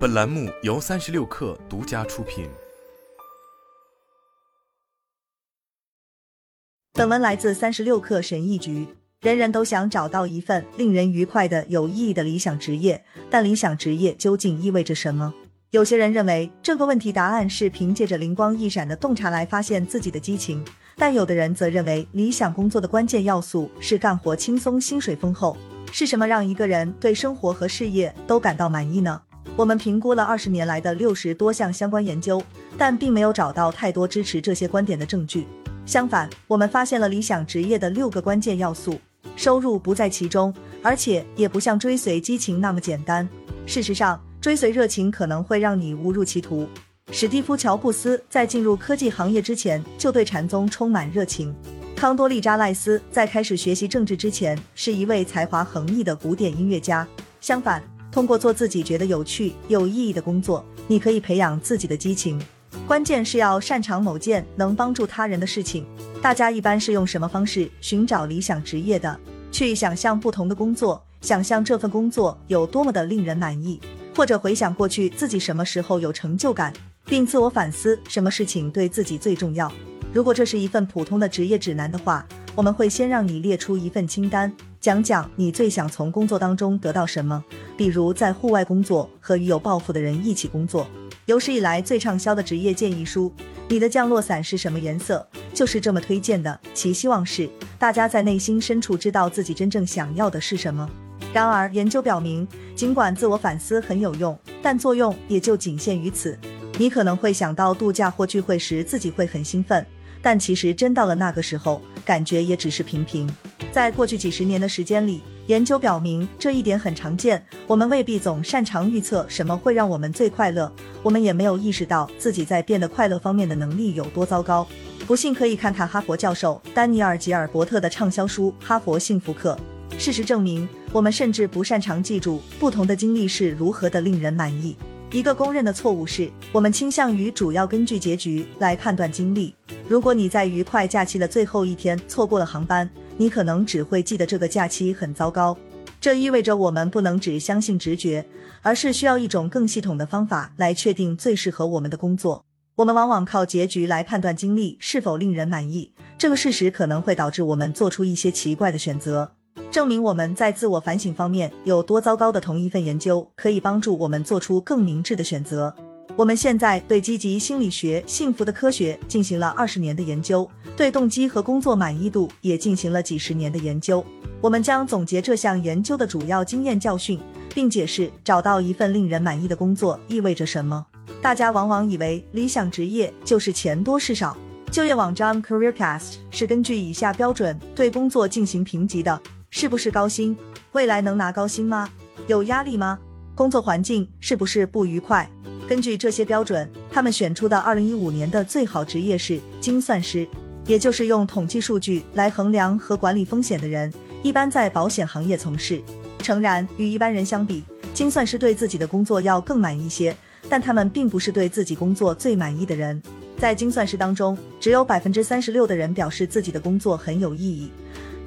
本栏目由三十六氪独家出品。本文来自三十六氪神译局。人人都想找到一份令人愉快的、有意义的理想职业，但理想职业究竟意味着什么？有些人认为这个问题答案是凭借着灵光一闪的洞察来发现自己的激情，但有的人则认为理想工作的关键要素是干活轻松、薪水丰厚。是什么让一个人对生活和事业都感到满意呢？我们评估了二十年来的六十多项相关研究，但并没有找到太多支持这些观点的证据。相反，我们发现了理想职业的六个关键要素，收入不在其中，而且也不像追随激情那么简单。事实上，追随热情可能会让你误入歧途。史蒂夫·乔布斯在进入科技行业之前就对禅宗充满热情。康多利扎赖斯在开始学习政治之前，是一位才华横溢的古典音乐家。相反，通过做自己觉得有趣、有意义的工作，你可以培养自己的激情。关键是要擅长某件能帮助他人的事情。大家一般是用什么方式寻找理想职业的？去想象不同的工作，想象这份工作有多么的令人满意，或者回想过去自己什么时候有成就感，并自我反思什么事情对自己最重要。如果这是一份普通的职业指南的话，我们会先让你列出一份清单，讲讲你最想从工作当中得到什么。比如在户外工作和与有抱负的人一起工作。有史以来最畅销的职业建议书《你的降落伞是什么颜色》就是这么推荐的。其希望是大家在内心深处知道自己真正想要的是什么。然而，研究表明，尽管自我反思很有用，但作用也就仅限于此。你可能会想到度假或聚会时自己会很兴奋。但其实真到了那个时候，感觉也只是平平。在过去几十年的时间里，研究表明这一点很常见。我们未必总擅长预测什么会让我们最快乐，我们也没有意识到自己在变得快乐方面的能力有多糟糕。不信可以看看哈佛教授丹尼尔·吉尔伯特的畅销书《哈佛幸福课》。事实证明，我们甚至不擅长记住不同的经历是如何的令人满意。一个公认的错误是，我们倾向于主要根据结局来判断经历。如果你在愉快假期的最后一天错过了航班，你可能只会记得这个假期很糟糕。这意味着我们不能只相信直觉，而是需要一种更系统的方法来确定最适合我们的工作。我们往往靠结局来判断经历是否令人满意，这个事实可能会导致我们做出一些奇怪的选择。证明我们在自我反省方面有多糟糕的同一份研究，可以帮助我们做出更明智的选择。我们现在对积极心理学、幸福的科学进行了二十年的研究，对动机和工作满意度也进行了几十年的研究。我们将总结这项研究的主要经验教训，并解释找到一份令人满意的工作意味着什么。大家往往以为理想职业就是钱多事少。就业网站 CareerCast 是根据以下标准对工作进行评级的。是不是高薪？未来能拿高薪吗？有压力吗？工作环境是不是不愉快？根据这些标准，他们选出的二零一五年的最好职业是精算师，也就是用统计数据来衡量和管理风险的人，一般在保险行业从事。诚然，与一般人相比，精算师对自己的工作要更满意些，但他们并不是对自己工作最满意的人。在精算师当中，只有百分之三十六的人表示自己的工作很有意义。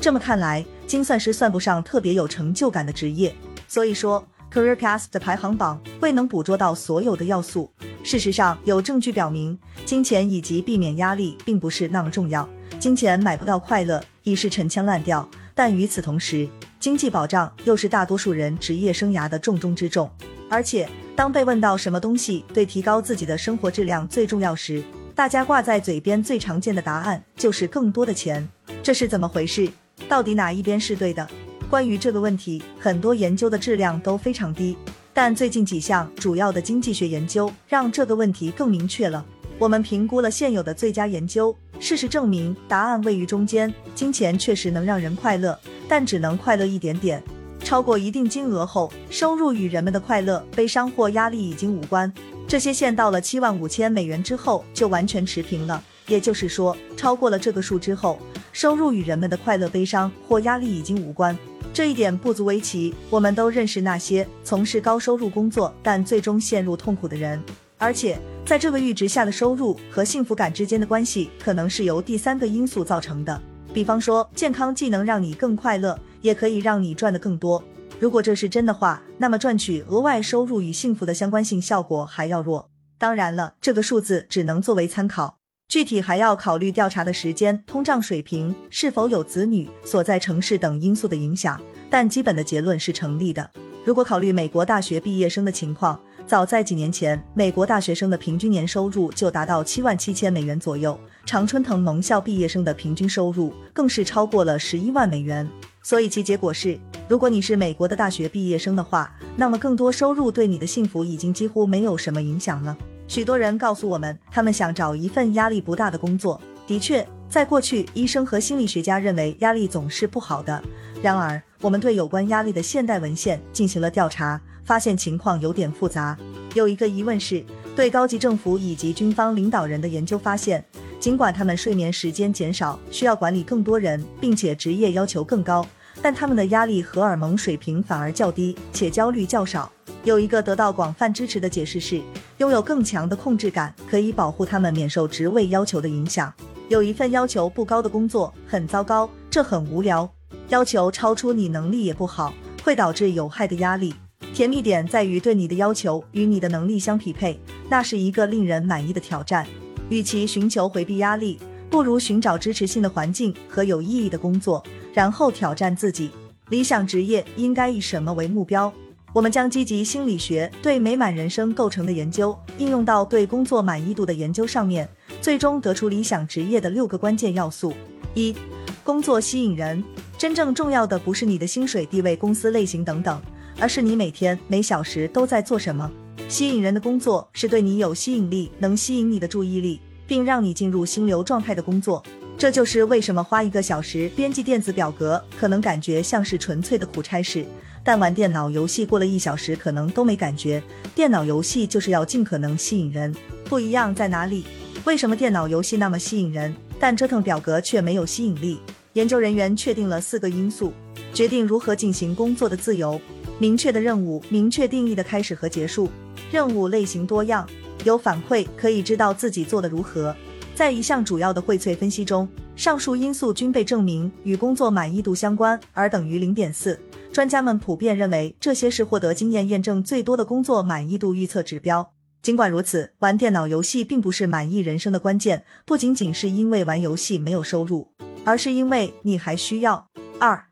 这么看来，精算师算不上特别有成就感的职业。所以说，CareerCast 的排行榜未能捕捉到所有的要素。事实上，有证据表明，金钱以及避免压力并不是那么重要。金钱买不到快乐已是陈腔滥调，但与此同时，经济保障又是大多数人职业生涯的重中之重。而且，当被问到什么东西对提高自己的生活质量最重要时，大家挂在嘴边最常见的答案就是更多的钱。这是怎么回事？到底哪一边是对的？关于这个问题，很多研究的质量都非常低。但最近几项主要的经济学研究让这个问题更明确了。我们评估了现有的最佳研究，事实证明答案位于中间。金钱确实能让人快乐，但只能快乐一点点。超过一定金额后，收入与人们的快乐、悲伤或压力已经无关。这些线到了七万五千美元之后就完全持平了。也就是说，超过了这个数之后。收入与人们的快乐、悲伤或压力已经无关，这一点不足为奇。我们都认识那些从事高收入工作但最终陷入痛苦的人，而且在这个阈值下的收入和幸福感之间的关系可能是由第三个因素造成的。比方说，健康既能让你更快乐，也可以让你赚得更多。如果这是真的话，那么赚取额外收入与幸福的相关性效果还要弱。当然了，这个数字只能作为参考，具体还要考虑调查的时间、通胀水平、是否有子女、所在城市等因素的影响。但基本的结论是成立的。如果考虑美国大学毕业生的情况，早在几年前，美国大学生的平均年收入就达到七万七千美元左右，常春藤盟校毕业生的平均收入更是超过了十一万美元。所以其结果是，如果你是美国的大学毕业生的话，那么更多收入对你的幸福已经几乎没有什么影响了。许多人告诉我们，他们想找一份压力不大的工作。的确，在过去，医生和心理学家认为压力总是不好的。然而，我们对有关压力的现代文献进行了调查，发现情况有点复杂。有一个疑问是，对高级政府以及军方领导人的研究发现，尽管他们睡眠时间减少，需要管理更多人，并且职业要求更高，但他们的压力荷尔蒙水平反而较低，且焦虑较少。有一个得到广泛支持的解释是，拥有更强的控制感可以保护他们免受职位要求的影响。有一份要求不高的工作很糟糕，这很无聊。要求超出你能力也不好，会导致有害的压力。甜蜜点在于对你的要求与你的能力相匹配，那是一个令人满意的挑战。与其寻求回避压力，不如寻找支持性的环境和有意义的工作，然后挑战自己。理想职业应该以什么为目标？我们将积极心理学对美满人生构成的研究应用到对工作满意度的研究上面，最终得出理想职业的六个关键要素：一、工作吸引人。真正重要的不是你的薪水、地位、公司类型等等，而是你每天每小时都在做什么。吸引人的工作是对你有吸引力、能吸引你的注意力，并让你进入心流状态的工作。这就是为什么花一个小时编辑电子表格可能感觉像是纯粹的苦差事，但玩电脑游戏过了一小时可能都没感觉。电脑游戏就是要尽可能吸引人。不一样在哪里？为什么电脑游戏那么吸引人，但折腾表格却没有吸引力？研究人员确定了四个因素，决定如何进行工作的自由：明确的任务、明确定义的开始和结束、任务类型多样、有反馈可以知道自己做的如何。在一项主要的荟萃分析中，上述因素均被证明与工作满意度相关，而等于零点四。专家们普遍认为这些是获得经验验证最多的工作满意度预测指标。尽管如此，玩电脑游戏并不是满意人生的关键，不仅仅是因为玩游戏没有收入。而是因为你还需要二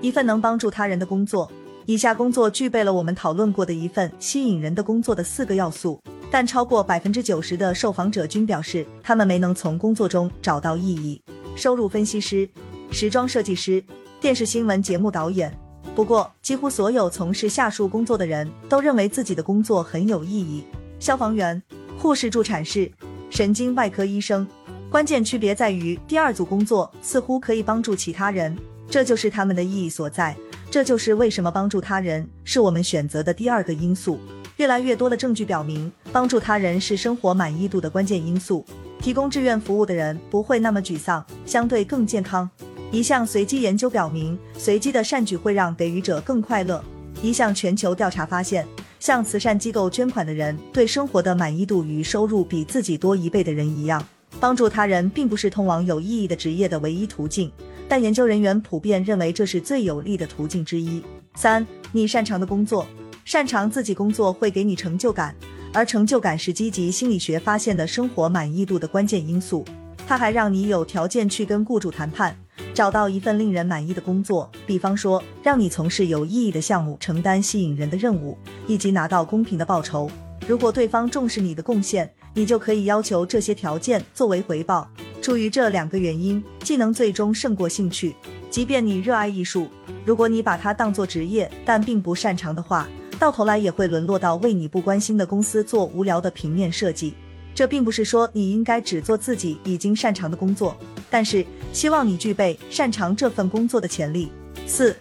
一份能帮助他人的工作。以下工作具备了我们讨论过的一份吸引人的工作的四个要素，但超过百分之九十的受访者均表示他们没能从工作中找到意义。收入分析师、时装设计师、电视新闻节目导演。不过，几乎所有从事下述工作的人都认为自己的工作很有意义：消防员、护士、助产士、神经外科医生。关键区别在于，第二组工作似乎可以帮助其他人，这就是他们的意义所在。这就是为什么帮助他人是我们选择的第二个因素。越来越多的证据表明，帮助他人是生活满意度的关键因素。提供志愿服务的人不会那么沮丧，相对更健康。一项随机研究表明，随机的善举会让给予者更快乐。一项全球调查发现，向慈善机构捐款的人对生活的满意度与收入比自己多一倍的人一样。帮助他人并不是通往有意义的职业的唯一途径，但研究人员普遍认为这是最有利的途径之一。三，你擅长的工作，擅长自己工作会给你成就感，而成就感是积极心理学发现的生活满意度的关键因素。它还让你有条件去跟雇主谈判，找到一份令人满意的工作，比方说让你从事有意义的项目，承担吸引人的任务，以及拿到公平的报酬。如果对方重视你的贡献，你就可以要求这些条件作为回报。出于这两个原因，技能最终胜过兴趣。即便你热爱艺术，如果你把它当做职业，但并不擅长的话，到头来也会沦落到为你不关心的公司做无聊的平面设计。这并不是说你应该只做自己已经擅长的工作，但是希望你具备擅长这份工作的潜力。四，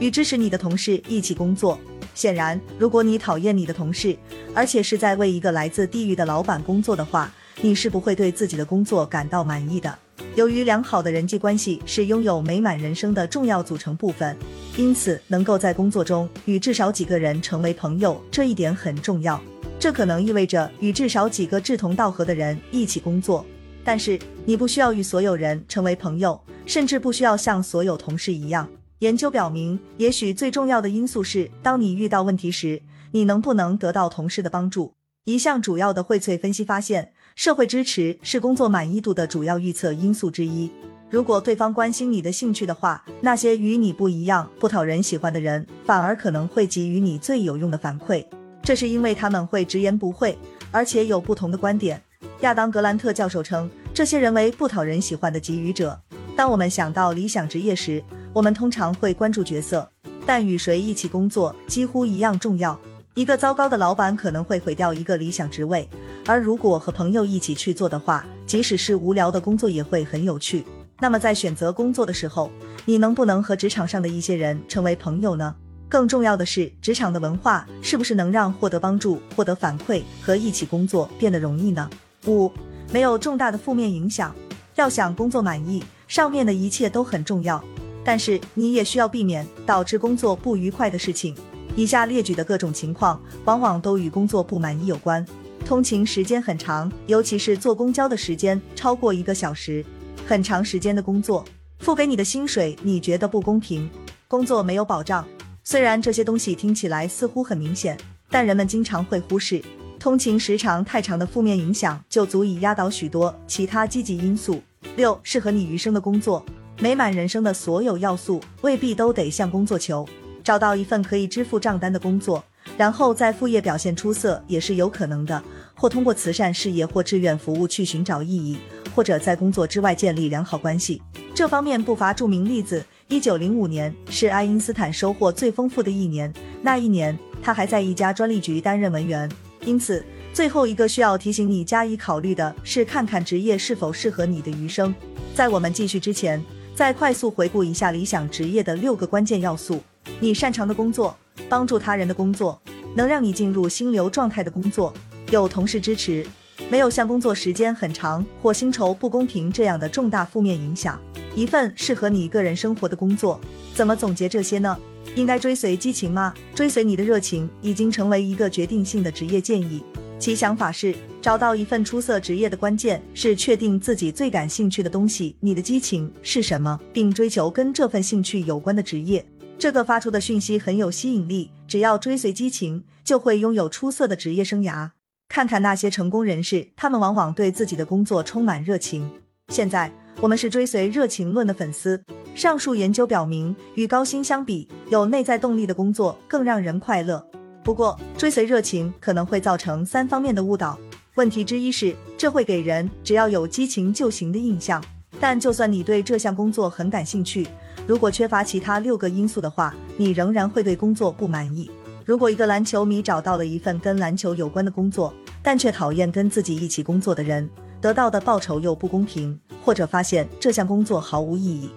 与支持你的同事一起工作。显然，如果你讨厌你的同事，而且是在为一个来自地狱的老板工作的话，你是不会对自己的工作感到满意的。由于良好的人际关系是拥有美满人生的重要组成部分，因此能够在工作中与至少几个人成为朋友，这一点很重要。这可能意味着与至少几个志同道合的人一起工作，但是你不需要与所有人成为朋友，甚至不需要像所有同事一样。研究表明，也许最重要的因素是，当你遇到问题时，你能不能得到同事的帮助。一项主要的荟萃分析发现，社会支持是工作满意度的主要预测因素之一。如果对方关心你的兴趣的话，那些与你不一样、不讨人喜欢的人，反而可能会给予你最有用的反馈。这是因为他们会直言不讳，而且有不同的观点。亚当·格兰特教授称，这些人为不讨人喜欢的给予者。当我们想到理想职业时，我们通常会关注角色，但与谁一起工作几乎一样重要。一个糟糕的老板可能会毁掉一个理想职位，而如果和朋友一起去做的话，即使是无聊的工作也会很有趣。那么在选择工作的时候，你能不能和职场上的一些人成为朋友呢？更重要的是，职场的文化是不是能让获得帮助、获得反馈和一起工作变得容易呢？五，没有重大的负面影响。要想工作满意，上面的一切都很重要，但是你也需要避免导致工作不愉快的事情。以下列举的各种情况，往往都与工作不满意有关。通勤时间很长，尤其是坐公交的时间超过一个小时；很长时间的工作，付给你的薪水你觉得不公平；工作没有保障。虽然这些东西听起来似乎很明显，但人们经常会忽视。通勤时长太长的负面影响就足以压倒许多其他积极因素。六，适合你余生的工作，美满人生的所有要素未必都得向工作求。找到一份可以支付账单的工作，然后在副业表现出色也是有可能的。或通过慈善事业或志愿服务去寻找意义，或者在工作之外建立良好关系。这方面不乏著名例子。一九零五年是爱因斯坦收获最丰富的一年，那一年他还在一家专利局担任文员。因此，最后一个需要提醒你加以考虑的是，看看职业是否适合你的余生。在我们继续之前，再快速回顾一下理想职业的六个关键要素：你擅长的工作，帮助他人的工作，能让你进入心流状态的工作，有同事支持，没有像工作时间很长或薪酬不公平这样的重大负面影响，一份适合你个人生活的工作。怎么总结这些呢？应该追随激情吗？追随你的热情已经成为一个决定性的职业建议。其想法是，找到一份出色职业的关键是确定自己最感兴趣的东西。你的激情是什么？并追求跟这份兴趣有关的职业。这个发出的讯息很有吸引力。只要追随激情，就会拥有出色的职业生涯。看看那些成功人士，他们往往对自己的工作充满热情。现在。我们是追随热情论的粉丝。上述研究表明，与高薪相比，有内在动力的工作更让人快乐。不过，追随热情可能会造成三方面的误导。问题之一是，这会给人只要有激情就行的印象。但就算你对这项工作很感兴趣，如果缺乏其他六个因素的话，你仍然会对工作不满意。如果一个篮球迷找到了一份跟篮球有关的工作，但却讨厌跟自己一起工作的人，得到的报酬又不公平。或者发现这项工作毫无意义，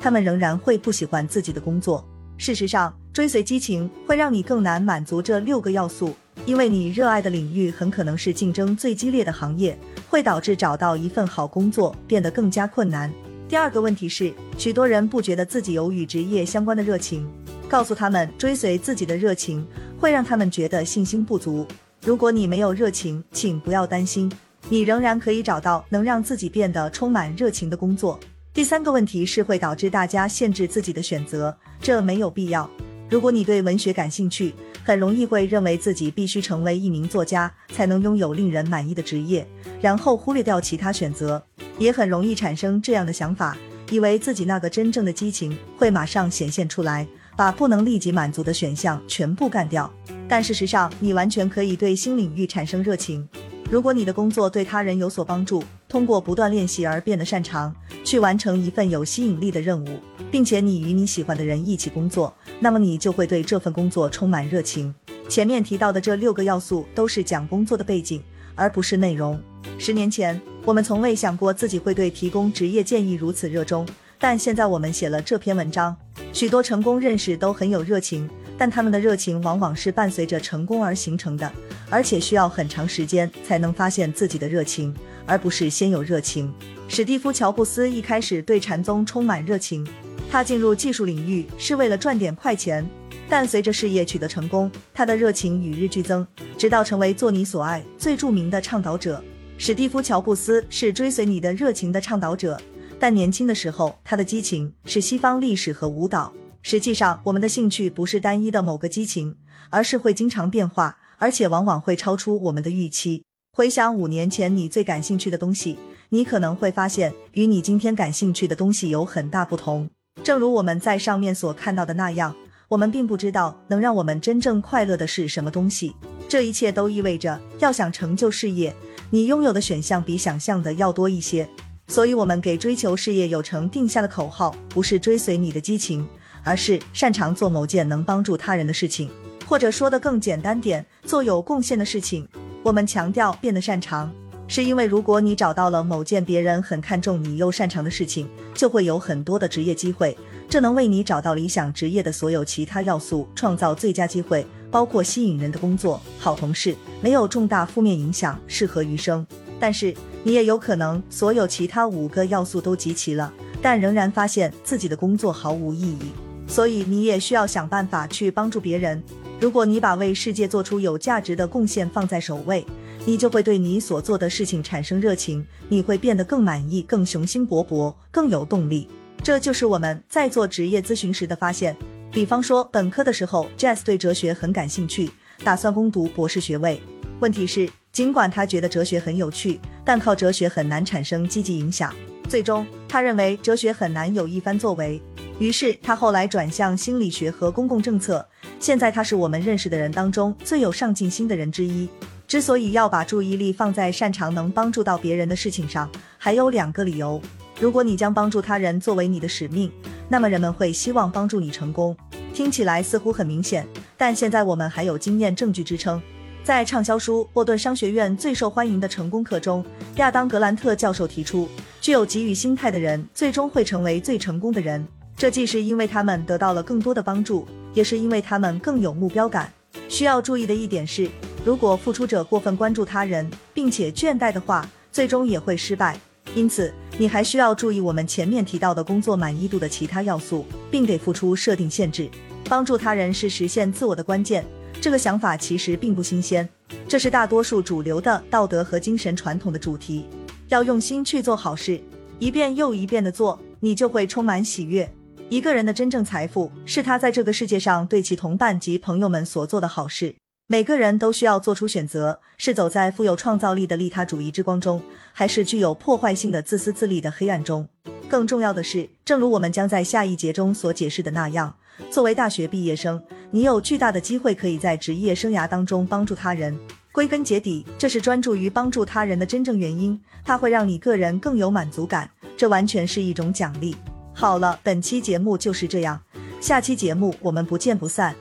他们仍然会不喜欢自己的工作。事实上，追随激情会让你更难满足这六个要素，因为你热爱的领域很可能是竞争最激烈的行业，会导致找到一份好工作变得更加困难。第二个问题是，许多人不觉得自己有与职业相关的热情，告诉他们追随自己的热情会让他们觉得信心不足。如果你没有热情，请不要担心。你仍然可以找到能让自己变得充满热情的工作。第三个问题是会导致大家限制自己的选择，这没有必要。如果你对文学感兴趣，很容易会认为自己必须成为一名作家才能拥有令人满意的职业，然后忽略掉其他选择。也很容易产生这样的想法，以为自己那个真正的激情会马上显现出来，把不能立即满足的选项全部干掉。但事实上，你完全可以对新领域产生热情。如果你的工作对他人有所帮助，通过不断练习而变得擅长，去完成一份有吸引力的任务，并且你与你喜欢的人一起工作，那么你就会对这份工作充满热情。前面提到的这六个要素都是讲工作的背景，而不是内容。十年前，我们从未想过自己会对提供职业建议如此热衷，但现在我们写了这篇文章，许多成功人士都很有热情。但他们的热情往往是伴随着成功而形成的，而且需要很长时间才能发现自己的热情，而不是先有热情。史蒂夫·乔布斯一开始对禅宗充满热情，他进入技术领域是为了赚点快钱，但随着事业取得成功，他的热情与日俱增，直到成为做你所爱最著名的倡导者。史蒂夫·乔布斯是追随你的热情的倡导者，但年轻的时候他的激情是西方历史和舞蹈。实际上，我们的兴趣不是单一的某个激情，而是会经常变化，而且往往会超出我们的预期。回想五年前你最感兴趣的东西，你可能会发现与你今天感兴趣的东西有很大不同。正如我们在上面所看到的那样，我们并不知道能让我们真正快乐的是什么东西。这一切都意味着，要想成就事业，你拥有的选项比想象的要多一些。所以，我们给追求事业有成定下的口号，不是追随你的激情。而是擅长做某件能帮助他人的事情，或者说的更简单点，做有贡献的事情。我们强调变得擅长，是因为如果你找到了某件别人很看重你又擅长的事情，就会有很多的职业机会，这能为你找到理想职业的所有其他要素创造最佳机会，包括吸引人的工作、好同事、没有重大负面影响、适合余生。但是你也有可能所有其他五个要素都集齐了，但仍然发现自己的工作毫无意义。所以你也需要想办法去帮助别人。如果你把为世界做出有价值的贡献放在首位，你就会对你所做的事情产生热情，你会变得更满意、更雄心勃勃、更有动力。这就是我们在做职业咨询时的发现。比方说，本科的时候，Jazz 对哲学很感兴趣，打算攻读博士学位。问题是，尽管他觉得哲学很有趣，但靠哲学很难产生积极影响。最终，他认为哲学很难有一番作为。于是他后来转向心理学和公共政策。现在他是我们认识的人当中最有上进心的人之一。之所以要把注意力放在擅长能帮助到别人的事情上，还有两个理由。如果你将帮助他人作为你的使命，那么人们会希望帮助你成功。听起来似乎很明显，但现在我们还有经验证据支撑。在畅销书《波顿商学院最受欢迎的成功课》中，亚当·格兰特教授提出，具有给予心态的人最终会成为最成功的人。这既是因为他们得到了更多的帮助，也是因为他们更有目标感。需要注意的一点是，如果付出者过分关注他人，并且倦怠的话，最终也会失败。因此，你还需要注意我们前面提到的工作满意度的其他要素，并给付出设定限制。帮助他人是实现自我的关键。这个想法其实并不新鲜，这是大多数主流的道德和精神传统的主题。要用心去做好事，一遍又一遍的做，你就会充满喜悦。一个人的真正财富是他在这个世界上对其同伴及朋友们所做的好事。每个人都需要做出选择：是走在富有创造力的利他主义之光中，还是具有破坏性的自私自利的黑暗中？更重要的是，正如我们将在下一节中所解释的那样，作为大学毕业生，你有巨大的机会可以在职业生涯当中帮助他人。归根结底，这是专注于帮助他人的真正原因。它会让你个人更有满足感，这完全是一种奖励。好了，本期节目就是这样，下期节目我们不见不散。